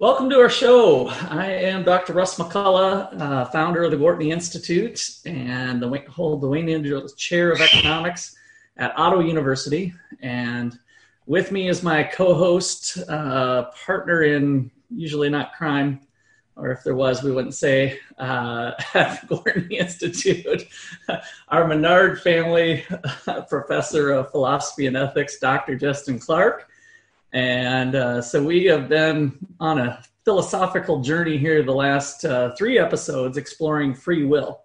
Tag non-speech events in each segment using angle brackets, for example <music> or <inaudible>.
Welcome to our show. I am Dr. Russ McCullough, uh, founder of the Gwartney Institute and the, hold the Wayne Individual Chair of Economics at Ottawa University. And with me is my co-host, uh, partner in usually not crime, or if there was, we wouldn't say, uh, <laughs> at the Gwartney Institute, <laughs> our Menard family <laughs> professor of philosophy and ethics, Dr. Justin Clark. And uh, so we have been on a philosophical journey here the last uh, three episodes exploring free will.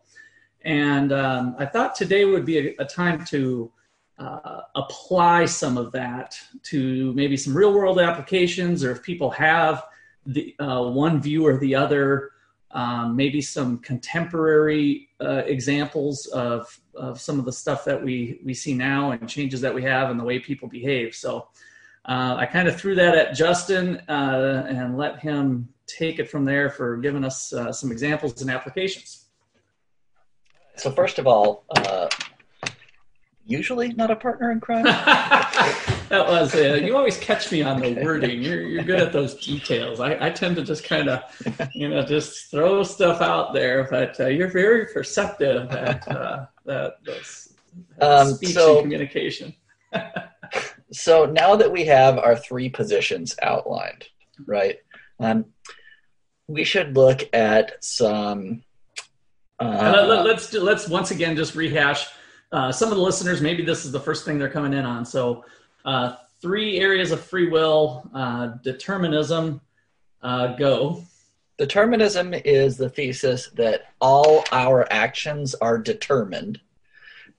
And um, I thought today would be a, a time to uh, apply some of that to maybe some real world applications, or if people have the uh, one view or the other, um, maybe some contemporary uh, examples of, of some of the stuff that we, we see now and changes that we have and the way people behave. So uh, I kind of threw that at Justin uh, and let him take it from there for giving us uh, some examples and applications. So, first of all, uh, usually not a partner in crime. <laughs> that was uh, you always catch me on the wording. You're you're good at those details. I, I tend to just kind of, you know, just throw stuff out there, but uh, you're very perceptive at that, those, um, speech so, and communication <laughs> so now that we have our three positions outlined, right? Um, we should look at some. Uh, let, us let's, do, let's once again just rehash. Uh, some of the listeners, maybe this is the first thing they're coming in on. So, uh, three areas of free will: uh, determinism. Uh, go. Determinism is the thesis that all our actions are determined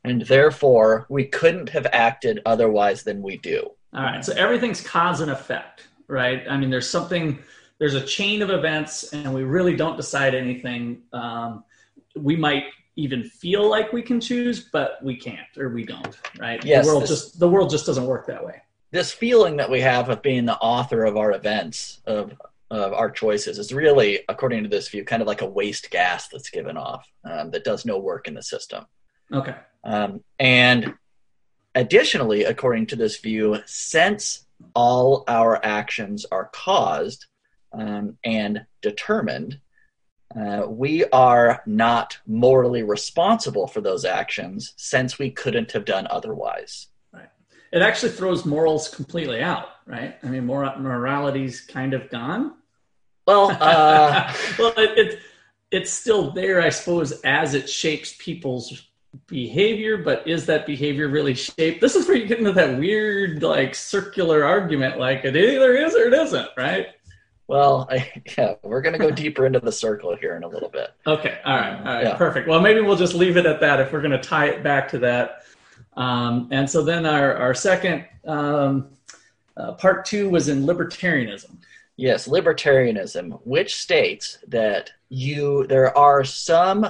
and therefore we couldn't have acted otherwise than we do. All right, so everything's cause and effect, right? I mean, there's something, there's a chain of events, and we really don't decide anything. Um, we might even feel like we can choose, but we can't or we don't, right? Yes, the world this, just the world just doesn't work that way. This feeling that we have of being the author of our events, of of our choices, is really, according to this view, kind of like a waste gas that's given off um, that does no work in the system. Okay. Um, and additionally, according to this view, since all our actions are caused um, and determined, uh, we are not morally responsible for those actions since we couldn't have done otherwise. Right. It actually throws morals completely out, right? I mean, mor- morality's kind of gone. Well, uh... <laughs> well, it, it, it's still there, I suppose, as it shapes people's behavior, but is that behavior really shaped? This is where you get into that weird, like, circular argument, like it either is or it isn't, right? Well, I, yeah, we're going to go deeper into the circle here in a little bit. Okay, all right, all right, yeah. perfect. Well, maybe we'll just leave it at that if we're going to tie it back to that. Um, and so then our, our second um, uh, part two was in libertarianism. Yes, libertarianism, which states that you there are some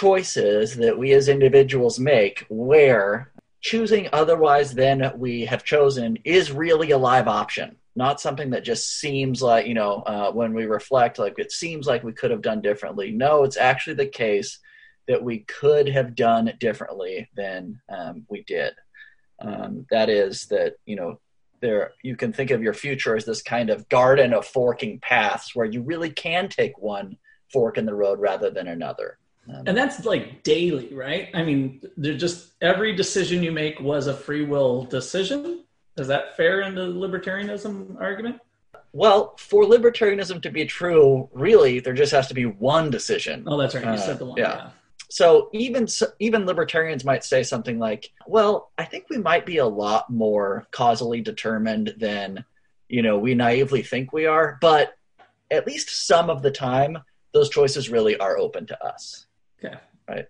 choices that we as individuals make where choosing otherwise than we have chosen is really a live option not something that just seems like you know uh, when we reflect like it seems like we could have done differently. No it's actually the case that we could have done differently than um, we did. Um, that is that you know there you can think of your future as this kind of garden of forking paths where you really can take one fork in the road rather than another and that's like daily, right? I mean, they're just every decision you make was a free will decision. Is that fair in the libertarianism argument? Well, for libertarianism to be true, really, there just has to be one decision. Oh, that's right. You uh, said the one. Yeah. yeah. So even even libertarians might say something like, "Well, I think we might be a lot more causally determined than you know we naively think we are, but at least some of the time, those choices really are open to us." Okay. Right.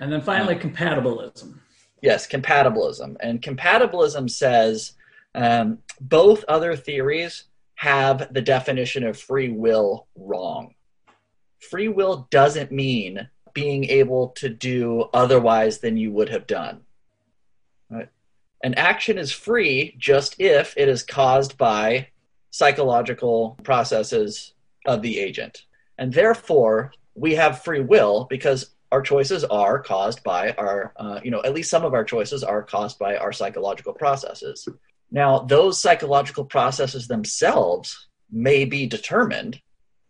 And then finally, um, compatibilism. Yes, compatibilism. And compatibilism says um, both other theories have the definition of free will wrong. Free will doesn't mean being able to do otherwise than you would have done. Right? An action is free just if it is caused by psychological processes of the agent. And therefore, we have free will because our choices are caused by our, uh, you know, at least some of our choices are caused by our psychological processes. Now, those psychological processes themselves may be determined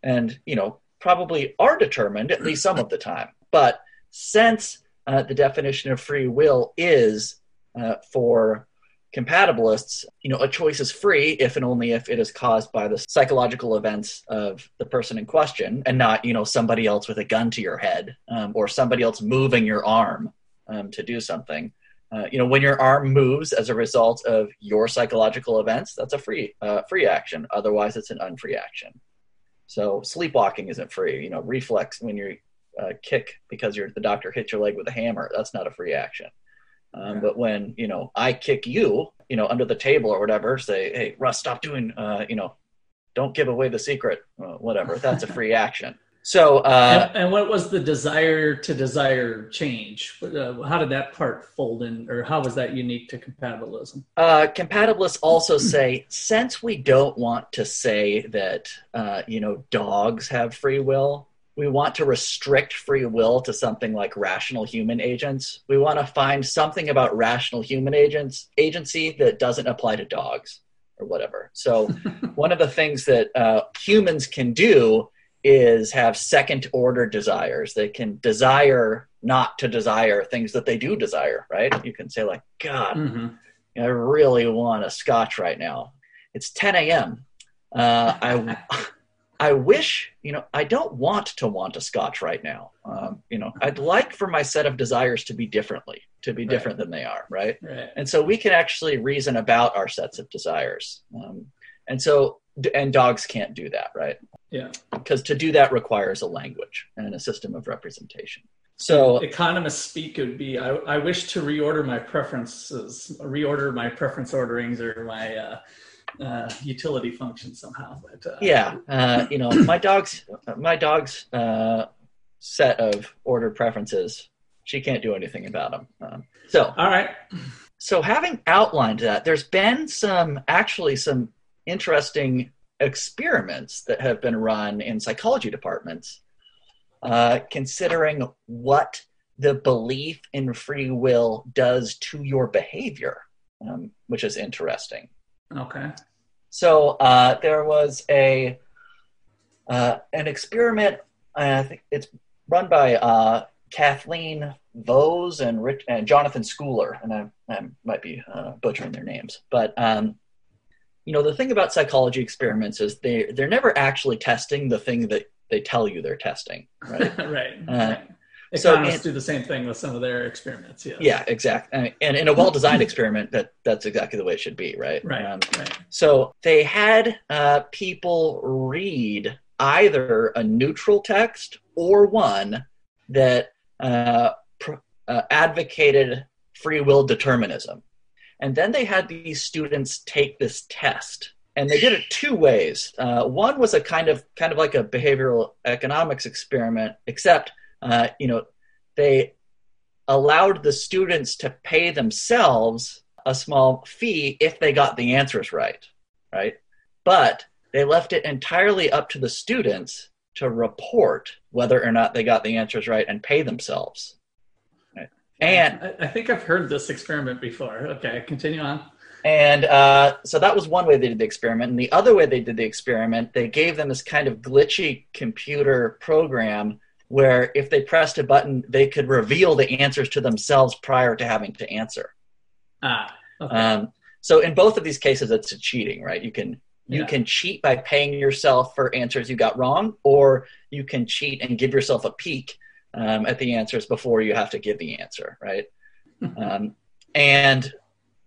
and, you know, probably are determined at least some of the time. But since uh, the definition of free will is uh, for compatibilists, you know, a choice is free if and only if it is caused by the psychological events of the person in question and not, you know, somebody else with a gun to your head um, or somebody else moving your arm um, to do something. Uh, you know, when your arm moves as a result of your psychological events, that's a free uh, free action. Otherwise, it's an unfree action. So sleepwalking isn't free. You know, reflex when you uh, kick because the doctor hit your leg with a hammer, that's not a free action. Um, But when you know I kick you, you know, under the table or whatever, say, "Hey, Russ, stop doing," uh, you know, don't give away the secret, uh, whatever. That's a free <laughs> action. So, uh, and, and, what was the desire to desire change? Uh, how did that part fold in, or how was that unique to compatibilism? Uh, compatibilists also <clears throat> say, since we don't want to say that, uh, you know, dogs have free will, we want to restrict free will to something like rational human agents. We want to find something about rational human agents agency that doesn't apply to dogs or whatever. So <laughs> one of the things that uh, humans can do is have second order desires. They can desire not to desire things that they do desire, right? You can say like, God, mm-hmm. I really want a scotch right now. It's 10 a.m. Uh, I <laughs> I wish, you know, I don't want to want a scotch right now. Um, you know, I'd like for my set of desires to be differently, to be different than they are, right? right? And so we can actually reason about our sets of desires. Um, and so, and dogs can't do that, right? Yeah. Because to do that requires a language and a system of representation. So economists speak it would be I, I wish to reorder my preferences, reorder my preference orderings or my uh, uh, utility function somehow. But uh, yeah, uh, you know, my dog's my dog's uh, set of order preferences. She can't do anything about them. Um, so all right. So having outlined that, there's been some actually some interesting experiments that have been run in psychology departments, uh, considering what the belief in free will does to your behavior, um, which is interesting. Okay. So uh, there was a uh, an experiment. I think it's run by uh, Kathleen Vohs and, Rich, and Jonathan Schooler, and I, I might be uh, butchering their names, but um, you know the thing about psychology experiments is they they're never actually testing the thing that they tell you they're testing, right? <laughs> right. Economists so, and, do the same thing with some of their experiments. Yes. Yeah, exactly. And in a well-designed <laughs> experiment, that that's exactly the way it should be, right? Right. Um, right. So they had uh, people read either a neutral text or one that uh, pr- uh, advocated free will determinism, and then they had these students take this test and they did it two ways. Uh, one was a kind of kind of like a behavioral economics experiment, except uh, you know, they allowed the students to pay themselves a small fee if they got the answers right, right? But they left it entirely up to the students to report whether or not they got the answers right and pay themselves. Right? And I, I think I've heard this experiment before. Okay, continue on. And uh, so that was one way they did the experiment. And the other way they did the experiment, they gave them this kind of glitchy computer program where if they pressed a button, they could reveal the answers to themselves prior to having to answer. Ah. Okay. Um, so in both of these cases, it's cheating, right? You can you yeah. can cheat by paying yourself for answers you got wrong, or you can cheat and give yourself a peek um, at the answers before you have to give the answer, right? <laughs> um, and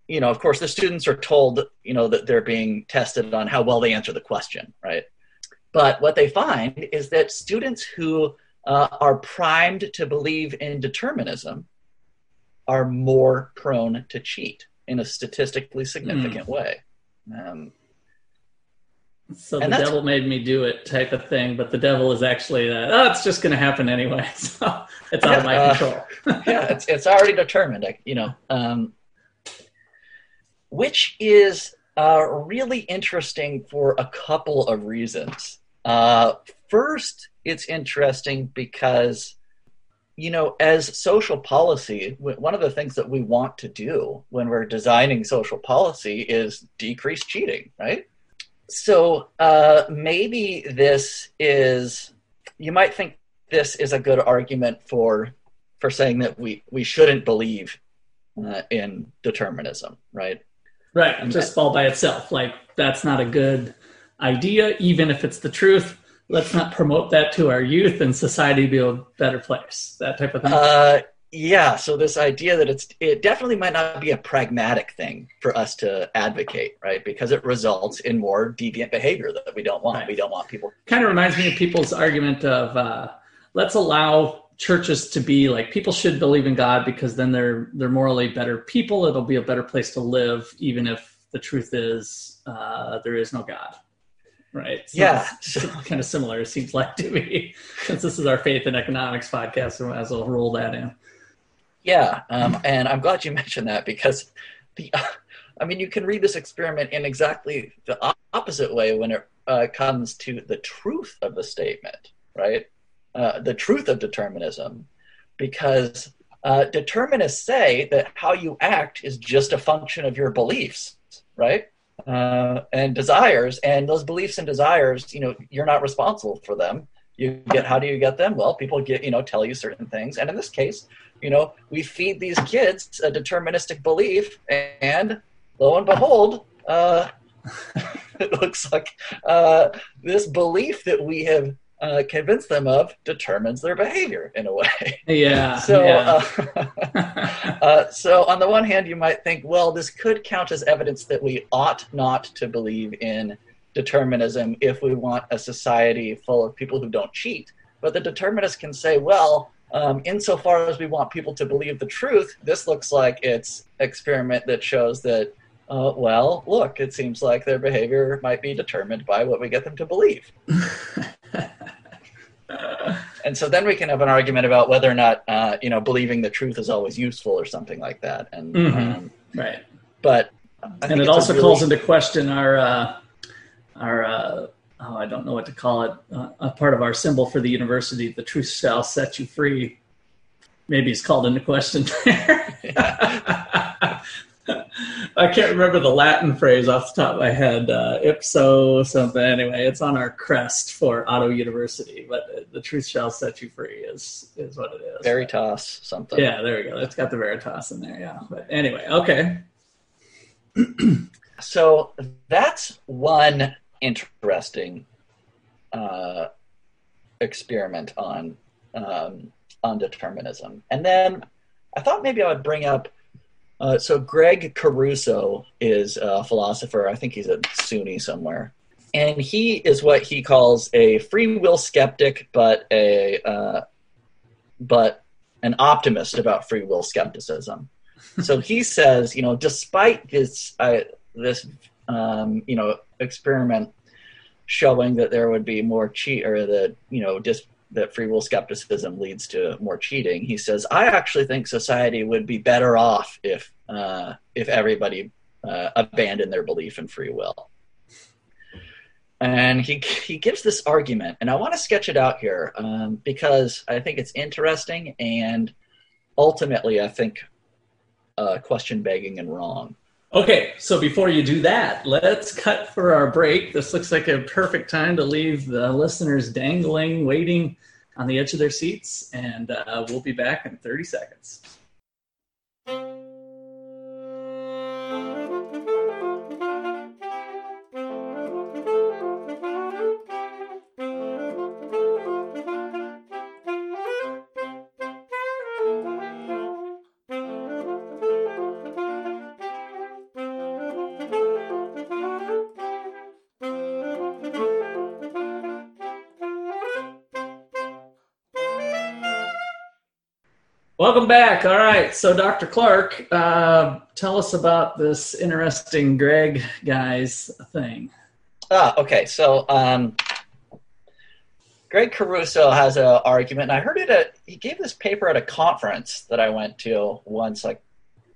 you know, of course, the students are told, you know, that they're being tested on how well they answer the question, right? But what they find is that students who uh, are primed to believe in determinism are more prone to cheat in a statistically significant mm. way. Um, So the devil made me do it type of thing, but the devil is actually that, oh, it's just going to happen anyway. <laughs> So it's out of my uh, control. <laughs> yeah, it's, it's already determined, you know, um, which is uh, really interesting for a couple of reasons. First, it's interesting because you know, as social policy, one of the things that we want to do when we're designing social policy is decrease cheating, right? So uh, maybe this is, you might think this is a good argument for for saying that we we shouldn't believe uh, in determinism, right? Right, just fall by itself. Like that's not a good idea, even if it's the truth let's not promote that to our youth and society be a better place that type of thing? Uh, yeah so this idea that it's it definitely might not be a pragmatic thing for us to advocate right? Because it results in more deviant behavior that we don't want. Right. we don't want people kind of reminds me of people's argument of uh, let's allow churches to be like people should believe in god because then they're they're morally better people. It'll be a better place to live even if the truth is uh, there is no god right? So yeah, kind of similar. It seems like to me, <laughs> since this is our faith and economics podcast, so as well roll that in. Yeah, um, and I'm glad you mentioned that because the, uh, <laughs> I mean, you can read this experiment in exactly the opposite way when it uh, comes to the truth of the statement, right? Uh, the truth of determinism, because uh, determinists say that how you act is just a function of your beliefs, right? Uh, and desires and those beliefs and desires you know you're not responsible for them. You get how do you get them? Well people get you know tell you certain things and in this case you know we feed these kids a deterministic belief and lo and behold uh, <laughs> it looks like uh, this belief that we have uh, convince them of determines their behavior in a way. <laughs> Yeah. <laughs> so, yeah. Uh, <laughs> uh, so on the one hand, you might think, well, this could count as evidence that we ought not to believe in determinism if we want a society full of people who don't cheat. But the determinist can say, well, um, insofar as we want people to believe the truth, this looks like it's experiment that shows that uh, well, look, it seems like their behavior might be determined by what we get them to believe. And so then we can have an argument about whether or not uh, you know believing the truth is always useful or something like that. And mm-hmm. um, right, but and it also really... calls into question our uh, our uh, oh I don't know what to call it uh, a part of our symbol for the university. The truth shall set you free. Maybe it's called into question there. <laughs> <laughs> I can't remember the Latin phrase off the top of my head. Uh, ipso something. Anyway, it's on our crest for Ottawa University. But the truth shall set you free is is what it is. Veritas something. Yeah, there we go. It's got the Veritas in there. Yeah. But anyway, okay. <clears throat> so that's one interesting uh, experiment on um, on determinism, and then I thought maybe I would bring up uh, so Greg Caruso is a philosopher. I think he's at SUNY somewhere, and he is what he calls a free will skeptic, but a uh, but an optimist about free will skepticism. so he <laughs> says, you know, despite this uh, this um, you know experiment showing that there would be more cheat or that you know just that free will skepticism leads to more cheating. He says, I actually think society would be better off if uh, if everybody uh, abandoned their belief in free will. And he he gives this argument, and I want to sketch it out here um, because I think it's interesting, and ultimately, I think uh, question begging and wrong. Okay, so before you do that, let's cut for our break. This looks like a perfect time to leave the listeners dangling, waiting on the edge of their seats, and uh, we'll be back in 30 seconds. Welcome back. All right. So, Dr. Clark, uh, tell us about this interesting Greg guys thing. Ah, okay. So, um, Greg Caruso has an argument, and I heard it at, he gave this paper at a conference that I went to once, like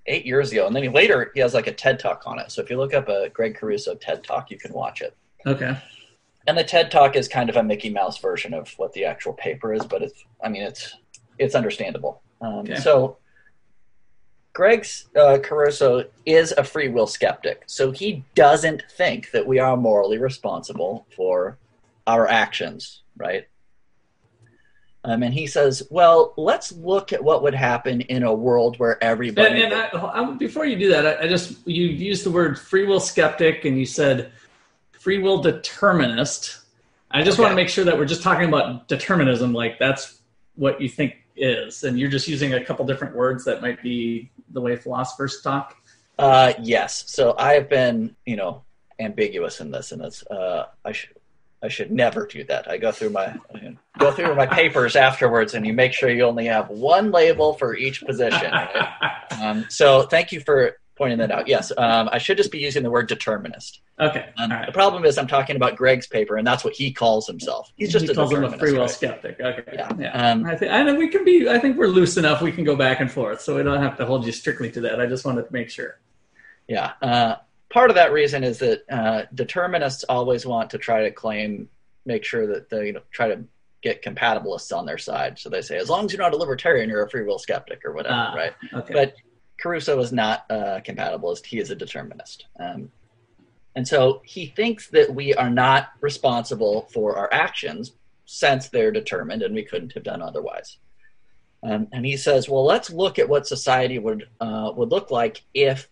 eight years ago. And then he, later, he has like a TED talk on it. So if you look up a Greg Caruso TED talk, you can watch it. Okay. And the TED talk is kind of a Mickey Mouse version of what the actual paper is, but it's, I mean, it's, it's understandable. Um, Okay. So Greg uh, Caruso is a free will skeptic. So he doesn't think that we are morally responsible for our actions, right? Um, and he says, well, let's look at what would happen in a world where everybody. and I, I, before you do that, I, I just you used the word free will skeptic, and you said free will determinist. I just want to make sure that we're just talking about determinism, like that's what you think is, and you're just using a couple different words that might be the way philosophers talk. Uh, yes. So I have been, you know, ambiguous in this, and it's uh, I should I should never do that. I go through my go through my papers afterwards, and you make sure you only have one label for each position. right? <laughs> Um, so thank you for pointing that out. Yes, um, I should just be using the word determinist. okay, Um, all The problem is I'm talking about Greg's paper, and that's what he calls himself. He's just he a calls him a free will right? skeptic. Okay, Yeah. yeah. Um, I think I know we can be. I think we're loose enough. We can go back and forth, so we don't have to hold you strictly to that. I just wanted to make sure. Yeah. Uh, part of that reason is that uh, determinists always want to try to claim, make sure that they you know, try to get compatibilists on their side. So they say, as long as you're not a libertarian, you're a free will skeptic or whatever, Ah, right? Okay. But Caruso is not a compatibilist. He is a determinist. Um, and so he thinks that we are not responsible for our actions since they're determined and we couldn't have done otherwise. Um, and he says, well, let's look at what society would, uh, would look like if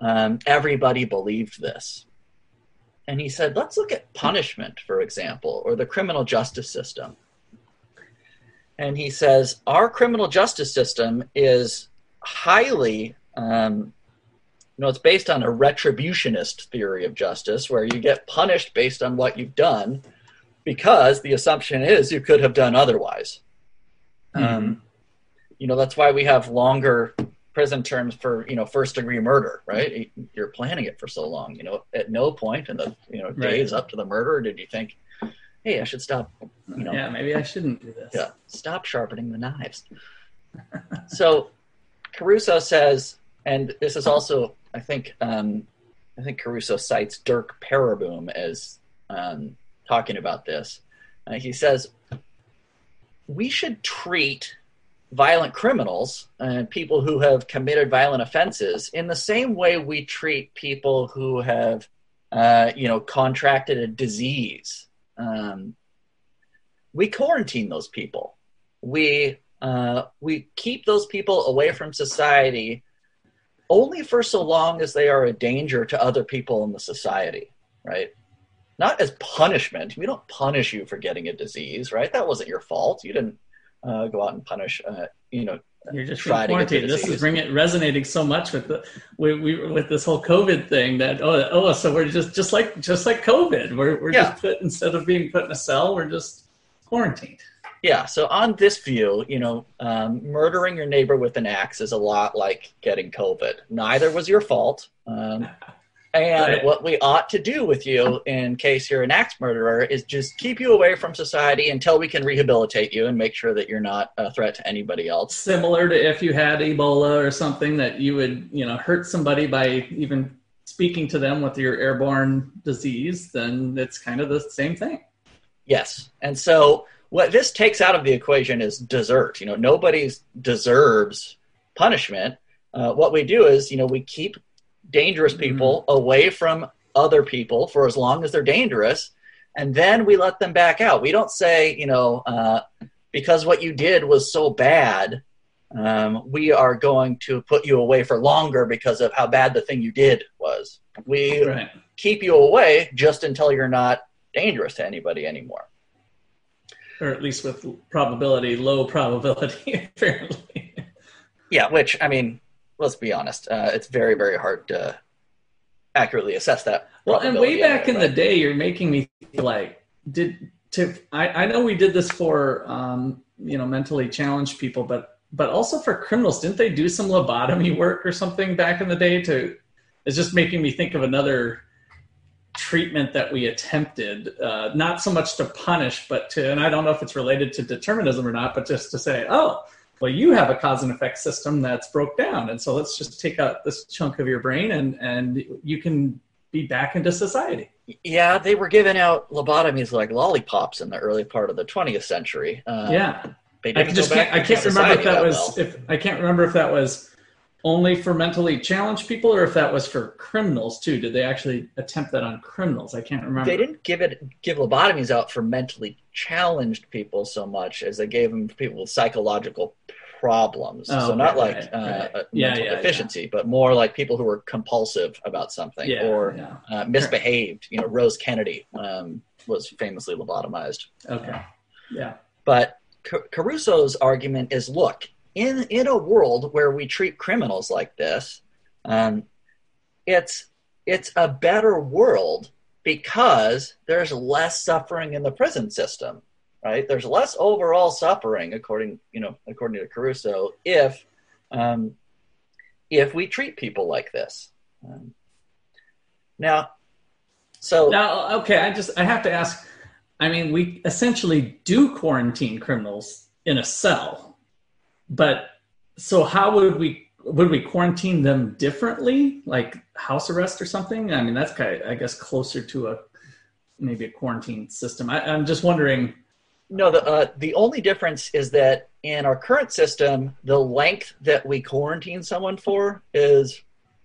um, everybody believed this. And he said, let's look at punishment, for example, or the criminal justice system. And he says, our criminal justice system is highly, um, you know, it's based on a retributionist theory of justice, where you get punished based on what you've done, because the assumption is you could have done otherwise. Um, you know, that's why we have longer prison terms for you know first degree murder, right? You're planning it for so long. You know, at no point in the you know Right. days up to the murder did you think, hey, I should stop you know, yeah, maybe I shouldn't do this. yeah, stop sharpening the knives. <laughs> so Caruso says, and this is also, I think, um, I think Caruso cites Derk Pereboom as um, talking about this. Uh, he says we should treat violent criminals and people who have committed violent offenses in the same way we treat people who have, uh, you know, contracted a disease. Um, we quarantine those people. We uh, we keep those people away from society only for so long as they are a danger to other people in the society, right? Not as punishment. We don't punish you for getting a disease, right? That wasn't your fault. You didn't uh, go out and punish, uh, you know, You're just try being to get the quarantined. This is bringing resonating so much with the we, we with this whole COVID thing that oh oh so we're just just like just like COVID. We're we're Yeah. just put instead of being put in a cell, we're just quarantined. Yeah, so on this view, you know, um, murdering your neighbor with an axe is a lot like getting COVID. Neither was your fault. Um, <laughs> and Right. what we ought to do with you, in case you're an axe murderer, is just keep you away from society until we can rehabilitate you and make sure that you're not a threat to anybody else. Similar to if you had Ebola or something that you would you know hurt somebody by even speaking to them with your airborne disease, then it's kind of the same thing. Yes. And so what this takes out of the equation is desert. You know, nobody deserves punishment. Uh, what we do is, you know, we keep dangerous people away from other people for as long as they're dangerous, and then we let them back out. We don't say, you know, uh, because what you did was so bad, um, we are going to put you away for longer because of how bad the thing you did was. We Right. keep you away just until you're not dangerous to anybody anymore. Or at least with probability, low probability, <laughs> apparently. Yeah, which I mean, let's be honest, uh, it's very very hard to accurately assess that. Well, and way back in the day, you're making me feel like did to I, I know we did this for um, you know mentally challenged people, but but also for criminals. Didn't they do some lobotomy work or something back in the day? To it's just making me think of another treatment that we attempted, uh, not so much to punish, but to, and I don't know if it's related to determinism or not, but just to say, oh, well, you have a cause and effect system that's broke down. And so let's just take out this chunk of your brain and, and you can be back into society. Yeah, they were giving out lobotomies like lollipops in the early part of the 20th century. Um, yeah. I just can't, I can't remember if that, was, well. if I can't remember if that was only for mentally challenged people or if that was for criminals too? Did they actually attempt that on criminals? I can't remember. They didn't give it give lobotomies out for mentally challenged people so much as they gave them people with psychological problems. Oh, so okay, not like right, uh, right. Yeah, mental yeah, deficiency yeah. but more like people who were compulsive about something or uh, misbehaved. You know rose kennedy um, was famously lobotomized. Okay yeah. But Caruso's argument is look in in a world where we treat criminals like this, um, it's it's a better world because there's less suffering in the prison system, right? There's less overall suffering, according you know according to Caruso, if um, if we treat people like this. Um, now, so now, okay, I just I have to ask. I mean, we essentially do quarantine criminals in a cell but so how would we would we quarantine them differently, like house arrest or something? I mean, that's kind of, I guess, closer to a maybe a quarantine system. I, am just wondering. No, the uh, the only difference is that in our current system, the length that we quarantine someone for is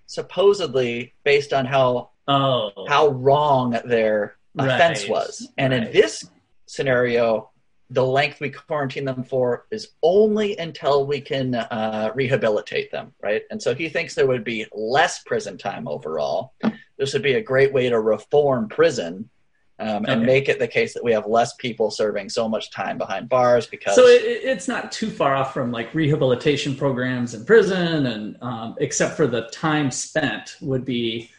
supposedly based on how oh. how wrong their offense right. was, and right. in this scenario, the length we quarantine them for is only until we can uh, rehabilitate them, right? And so he thinks there would be less prison time overall. This would be a great way to reform prison um, and okay. make it the case that we have less people serving so much time behind bars because. So it, it's not too far off from like rehabilitation programs in prison, and um, except for the time spent would be.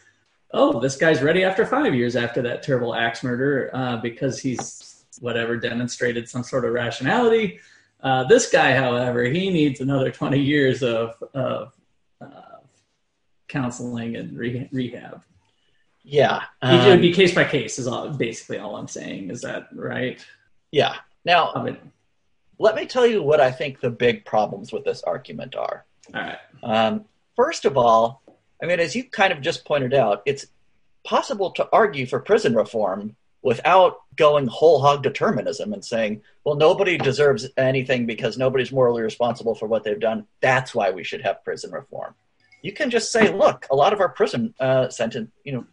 Oh, this guy's ready after five years after that terrible axe murder uh, because he's whatever demonstrated some sort of rationality. Uh, this guy, however, he needs another 20 years of, of uh, counseling and re- rehab. Yeah. Um, it would be case by case, is all, basically all I'm saying. Is that right? Yeah. Now, I mean, let me tell you what I think the big problems with this argument are. All right. Um, first of all, I mean, as you kind of just pointed out, it's possible to argue for prison reform without going whole hog determinism and saying, well, nobody deserves anything because nobody's morally responsible for what they've done. That's why we should have prison reform. You can just say, look, a lot of our prison uh, sentence, you know,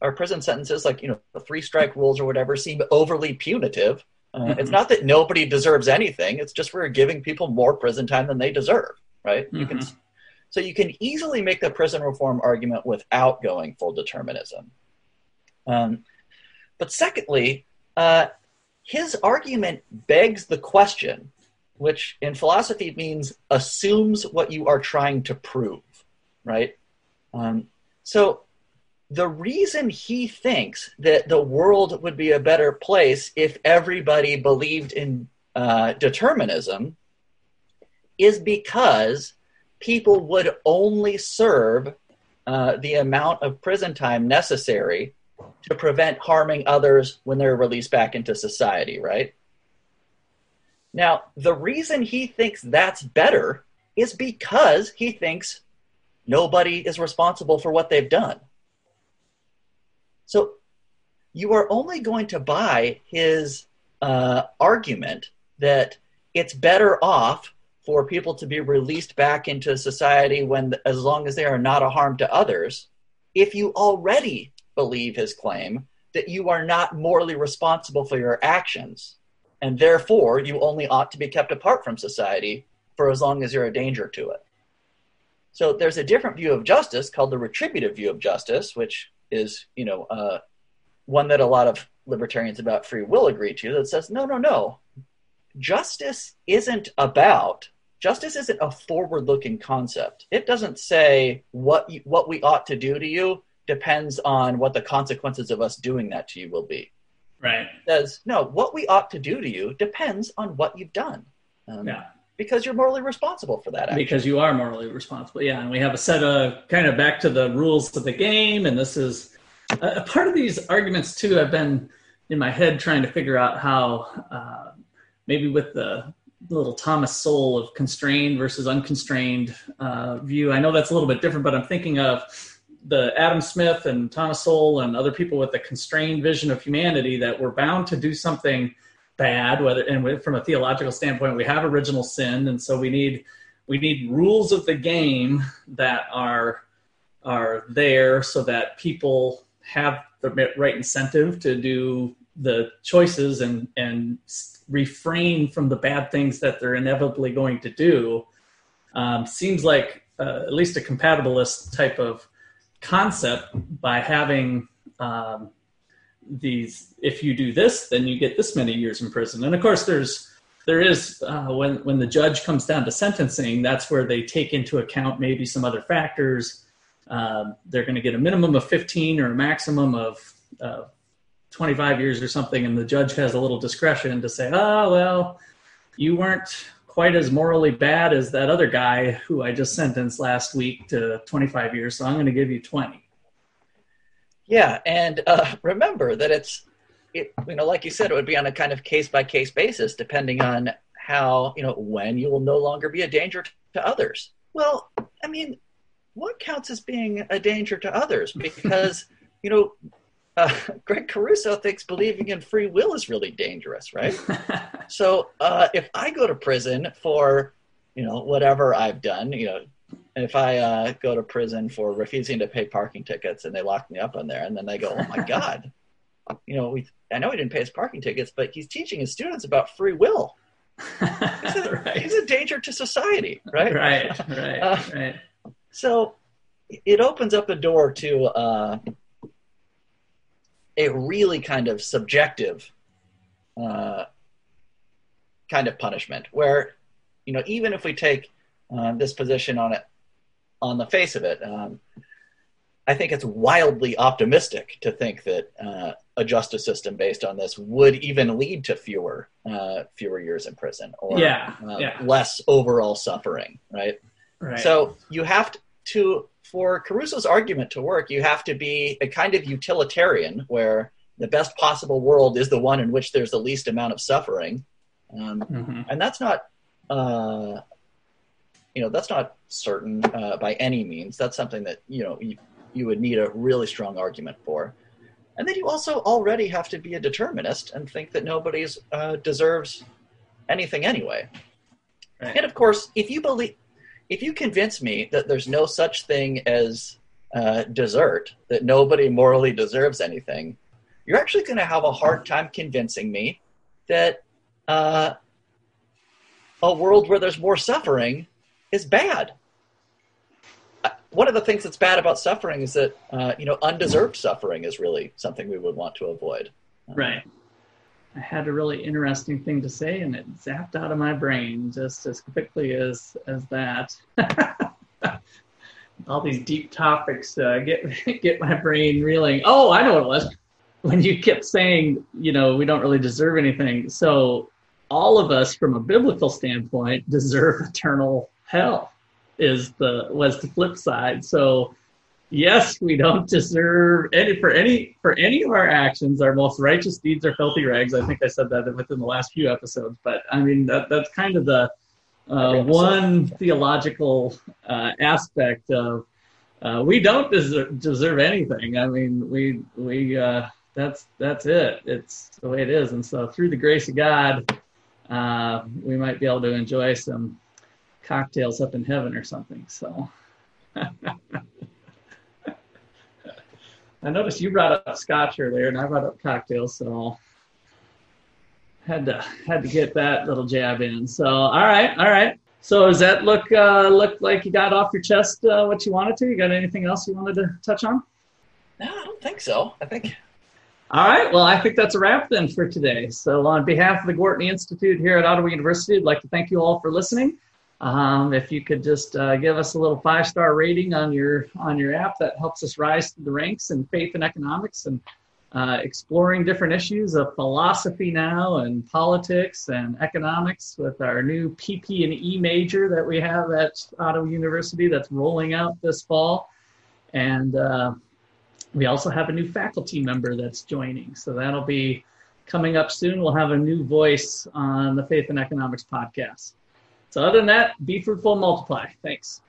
our prison sentences, like you know, the three strike rules or whatever, seem overly punitive. Uh, mm-hmm. It's not that nobody deserves anything; it's just we're giving people more prison time than they deserve, right? Mm-hmm. You can, mm-hmm. so you can easily make the prison reform argument without going full determinism. Um, but secondly, uh, his argument begs the question, which in philosophy means assumes what you are trying to prove, right? Um, so the reason he thinks that the world would be a better place if everybody believed in uh, determinism is because people would only serve uh, the amount of prison time necessary to prevent harming others when they're released back into society, right? Now, the reason he thinks that's better is because he thinks nobody is responsible for what they've done. So you are only going to buy his uh, argument that it's better off for people to be released back into society when as long as they are not a harm to others if you already believe his claim that you are not morally responsible for your actions, and therefore you only ought to be kept apart from society for as long as you're a danger to it. So there's a different view of justice called the retributive view of justice, which is, you know, uh, one that a lot of libertarians about free will agree to that says, no, no, no. Justice isn't about justice isn't a forward-looking concept. It doesn't say what you, what we ought to do to you depends on what the consequences of us doing that to you will be. Right. Says, no, what we ought to do to you depends on what you've done. Um, yeah. Because you're morally responsible for that. Because you are morally responsible. Yeah. And we have a set of kind of back to the rules of the game. And this is Uh, part of these arguments too, I've been in my head trying to figure out how uh, maybe with the little Thomas Sowell of constrained versus unconstrained uh, view. I know that's a little bit different, but I'm thinking of the Adam Smith and Thomas Sowell and other people with a constrained vision of humanity that we're bound to do something bad. Whether and from a theological standpoint, we have original sin, and so we need we need rules of the game that are are there so that people have the right incentive to do the choices and and refrain from the bad things that they're inevitably going to do um, seems like uh, at least a compatibilist type of concept by having um, these if you do this then you get this many years in prison. And of course there's there is uh, when when the judge comes down to sentencing that's where they take into account maybe some other factors. Um, they're going to get a minimum of 15 or a maximum of uh, 25 years or something, and the judge has a little discretion to say, oh, well, you weren't quite as morally bad as that other guy who I just sentenced last week to 25 years, so I'm going to give you 20. Yeah, and uh, remember that it's, it, you know, like you said, it would be on a kind of case by case basis, depending on how, you know, when you will no longer be a danger to others. Well, I mean, what counts as being a danger to others? Because, you know, uh, <laughs> Greg Caruso thinks believing in free will is really dangerous, right? <laughs> so uh, if I go to prison for, you know, whatever I've done, you know, if I uh, go to prison for refusing to pay parking tickets and they lock me up in there, and then they go, "Oh my <laughs> God, you know, we I know he didn't pay his parking tickets, but he's teaching his students about free will. He's a, right. he's a danger to society, right? Right, right, uh, right. So it opens up a door to uh, a really kind of subjective uh, kind of punishment where you know even if we take uh, this position on it on the face of it um, i think it's wildly optimistic to think that uh, a justice system based on this would even lead to fewer uh, fewer years in prison or yeah, uh, yeah. less overall suffering right? right so you have to, to for Caruso's argument to work, you have to be a kind of utilitarian where the best possible world is the one in which there's the least amount of suffering. Um, mm-hmm. And that's not, uh, you know, that's not certain uh, by any means. That's something that, you know, you, you would need a really strong argument for. And then you also already have to be a determinist and think that nobody uh, deserves anything anyway. Right. And of course, if you believe, if you convince me that there's no such thing as uh, desert, that nobody morally deserves anything, you're actually going to have a hard time convincing me that uh, a world where there's more suffering is bad. Uh, one of the things that's bad about suffering is that uh, you know undeserved suffering is really something we would want to avoid. Right. I had a really interesting thing to say, and it zapped out of my brain just as quickly as as that. <laughs> All these deep topics uh, get <laughs> get my brain reeling. Oh, I know what it was. When you kept saying, you know, we don't really deserve anything. So all of us, from a biblical standpoint, deserve eternal hell. Is the was the flip side. So yes, we don't deserve any for any for any of our actions. Our most righteous deeds are filthy rags. I think I said that within the last few episodes. But I mean that that's kind of the uh, one theological uh, aspect of uh, we don't deserve, deserve anything. I mean we we uh, that's that's it. It's the way it is. And so through the grace of God, uh, we might be able to enjoy some cocktails up in heaven or something. So. <laughs> I noticed you brought up scotch earlier, and I brought up cocktails, so had to had to get that little jab in. So, all right, all right. So, does that look uh, look like you got off your chest uh, what you wanted to? You got anything else you wanted to touch on? No, I don't think so. I think. All right. Well, I think that's a wrap then for today. So, on behalf of the Gwartney Institute here at Ottawa University, I'd like to thank you all for listening. Um, if you could just uh, give us a little five star rating on your on your app, that helps us rise through the ranks in faith and economics and uh, exploring different issues of philosophy now and politics and economics with our new PP and E major that we have at Ottawa University that's rolling out this fall. And uh, We also have a new faculty member that's joining. So that'll be coming up soon. We'll have a new voice on the Faith and Economics podcast. So, other than that, be fruitful, and multiply. Thanks.